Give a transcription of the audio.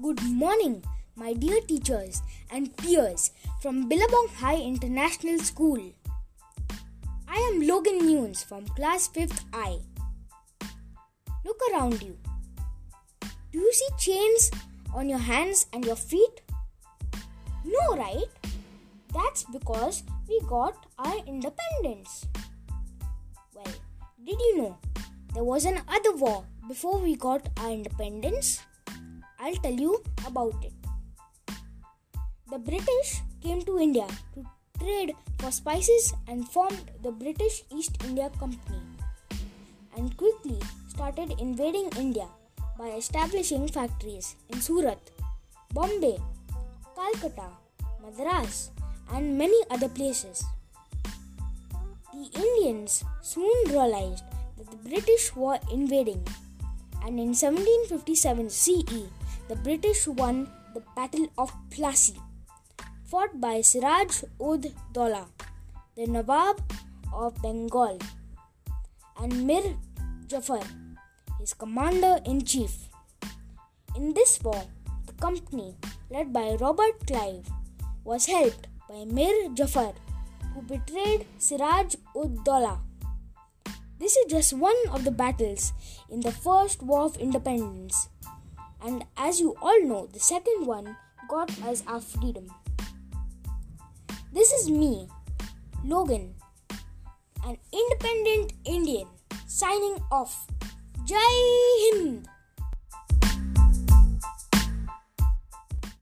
Good morning, my dear teachers and peers from Billabong High International School. I am Logan Nunes from class 5th I. Look around you. Do you see chains on your hands and your feet? No, right? That's because we got our independence. Well, did you know there was another war before we got our independence? I'll tell you about it. The British came to India to trade for spices and formed the British East India Company and quickly started invading India by establishing factories in Surat, Bombay, Calcutta, Madras, and many other places. The Indians soon realized that the British were invading, and in 1757 CE, the British won the Battle of Plassey, fought by Siraj ud Dola, the Nawab of Bengal, and Mir Jafar, his commander in chief. In this war, the company, led by Robert Clive, was helped by Mir Jafar, who betrayed Siraj ud Dola. This is just one of the battles in the First War of Independence, and as you all know, the second one got us our freedom. This is me, Logan, an independent Indian, signing off. Jai Hind!